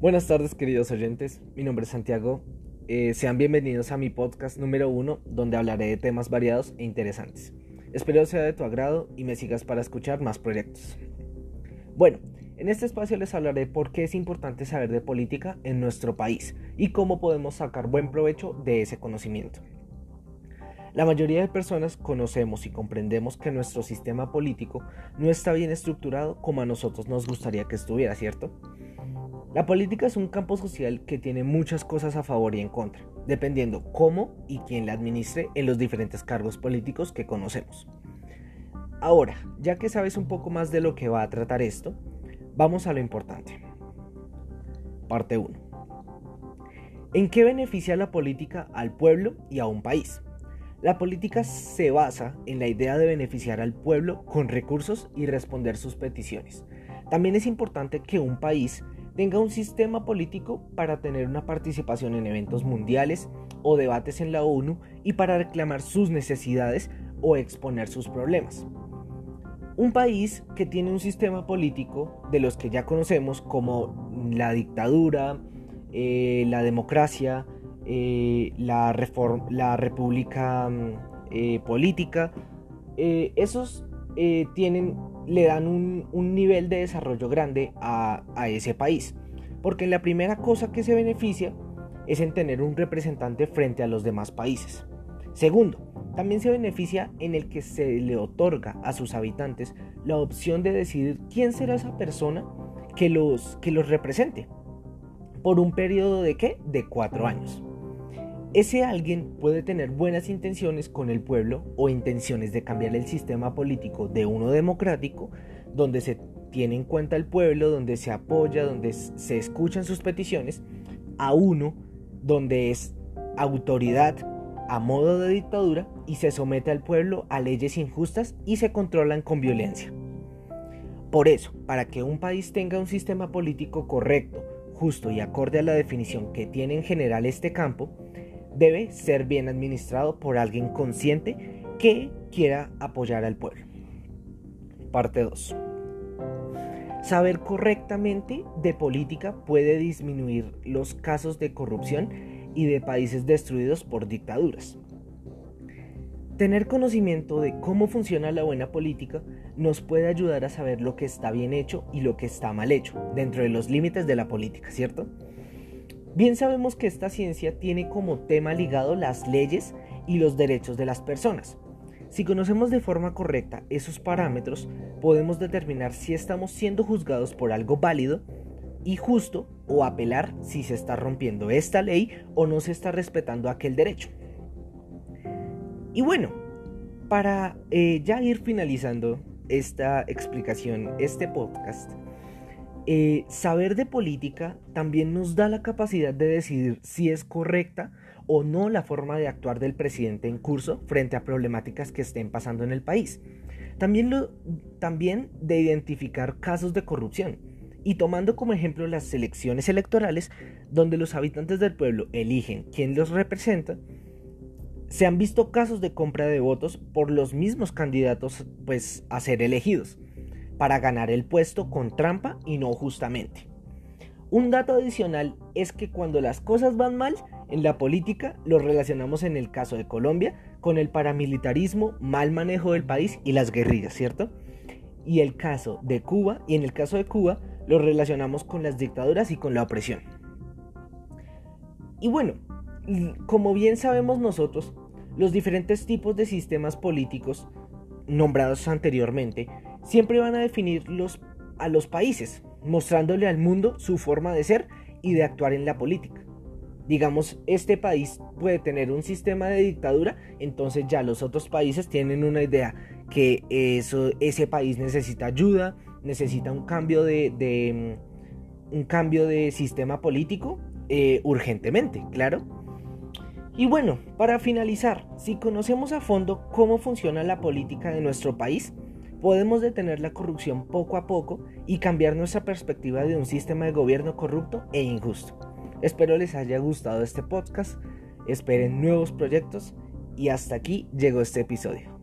Buenas tardes queridos oyentes, mi nombre es Santiago. Eh, sean bienvenidos a mi podcast número uno donde hablaré de temas variados e interesantes. Espero sea de tu agrado y me sigas para escuchar más proyectos. Bueno, en este espacio les hablaré por qué es importante saber de política en nuestro país y cómo podemos sacar buen provecho de ese conocimiento. La mayoría de personas conocemos y comprendemos que nuestro sistema político no está bien estructurado como a nosotros nos gustaría que estuviera, ¿cierto? La política es un campo social que tiene muchas cosas a favor y en contra, dependiendo cómo y quién la administre en los diferentes cargos políticos que conocemos. Ahora, ya que sabes un poco más de lo que va a tratar esto, vamos a lo importante. Parte 1. ¿En qué beneficia la política al pueblo y a un país? La política se basa en la idea de beneficiar al pueblo con recursos y responder sus peticiones. También es importante que un país tenga un sistema político para tener una participación en eventos mundiales o debates en la ONU y para reclamar sus necesidades o exponer sus problemas. Un país que tiene un sistema político de los que ya conocemos como la dictadura, eh, la democracia, eh, la, la república mm, eh, política, esos tienen, le dan un, nivel de desarrollo grande a, a ese país. Porque la primera cosa que se beneficia es en tener un representante frente a los demás países. Segundo, también se beneficia en el que se le otorga a sus habitantes la opción de decidir quién será esa persona que los, que los represente. ¿Por un periodo de qué? De cuatro años. Ese alguien puede tener buenas intenciones con el pueblo o intenciones de cambiar el sistema político de uno democrático, donde se tiene en cuenta el pueblo, donde se apoya, donde se escuchan sus peticiones, a uno donde es autoridad a modo de dictadura y se somete al pueblo a leyes injustas y se controlan con violencia. Por eso, para que un país tenga un sistema político correcto, justo y acorde a la definición que tiene en general este campo, debe ser bien administrado por alguien consciente que quiera apoyar al pueblo. Parte 2. Saber correctamente de política puede disminuir los casos de corrupción y de países destruidos por dictaduras. Tener conocimiento de cómo funciona la buena política nos puede ayudar a saber lo que está bien hecho y lo que está mal hecho, dentro de los límites de la política, ¿cierto? Bien sabemos que esta ciencia tiene como tema ligado las leyes y los derechos de las personas. Si conocemos de forma correcta esos parámetros, podemos determinar si estamos siendo juzgados por algo válido y justo o apelar si se está rompiendo esta ley o no se está respetando aquel derecho. Y bueno, para eh, ya ir finalizando esta explicación, este podcast, eh, saber de política también nos da la capacidad de decidir si es correcta o no la forma de actuar del presidente en curso frente a problemáticas que estén pasando en el país. También, también de identificar casos de corrupción y tomando como ejemplo las elecciones electorales donde los habitantes del pueblo eligen quién los representa, se han visto casos de compra de votos por los mismos candidatos pues a ser elegidos para ganar el puesto con trampa y no justamente. Un dato adicional es que cuando las cosas van mal en la política, lo relacionamos en el caso de Colombia con el paramilitarismo, mal manejo del país y las guerrillas, ¿cierto? Y el caso de Cuba, y en el caso de Cuba, lo relacionamos con las dictaduras y con la opresión. Y bueno, como bien sabemos nosotros, los diferentes tipos de sistemas políticos nombrados anteriormente siempre van a definir a los países, mostrándole al mundo su forma de ser y de actuar en la política. Digamos, este país puede tener un sistema de dictadura, entonces ya los otros países tienen una idea que eso, ese país necesita ayuda, necesita un cambio de, mm, un cambio de sistema político eh, urgentemente, claro. Y bueno, para finalizar, si conocemos a fondo cómo funciona la política de nuestro país, podemos detener la corrupción poco a poco y cambiar nuestra perspectiva de un sistema de gobierno corrupto e injusto. Espero les haya gustado este podcast, esperen nuevos proyectos y hasta aquí llegó este episodio.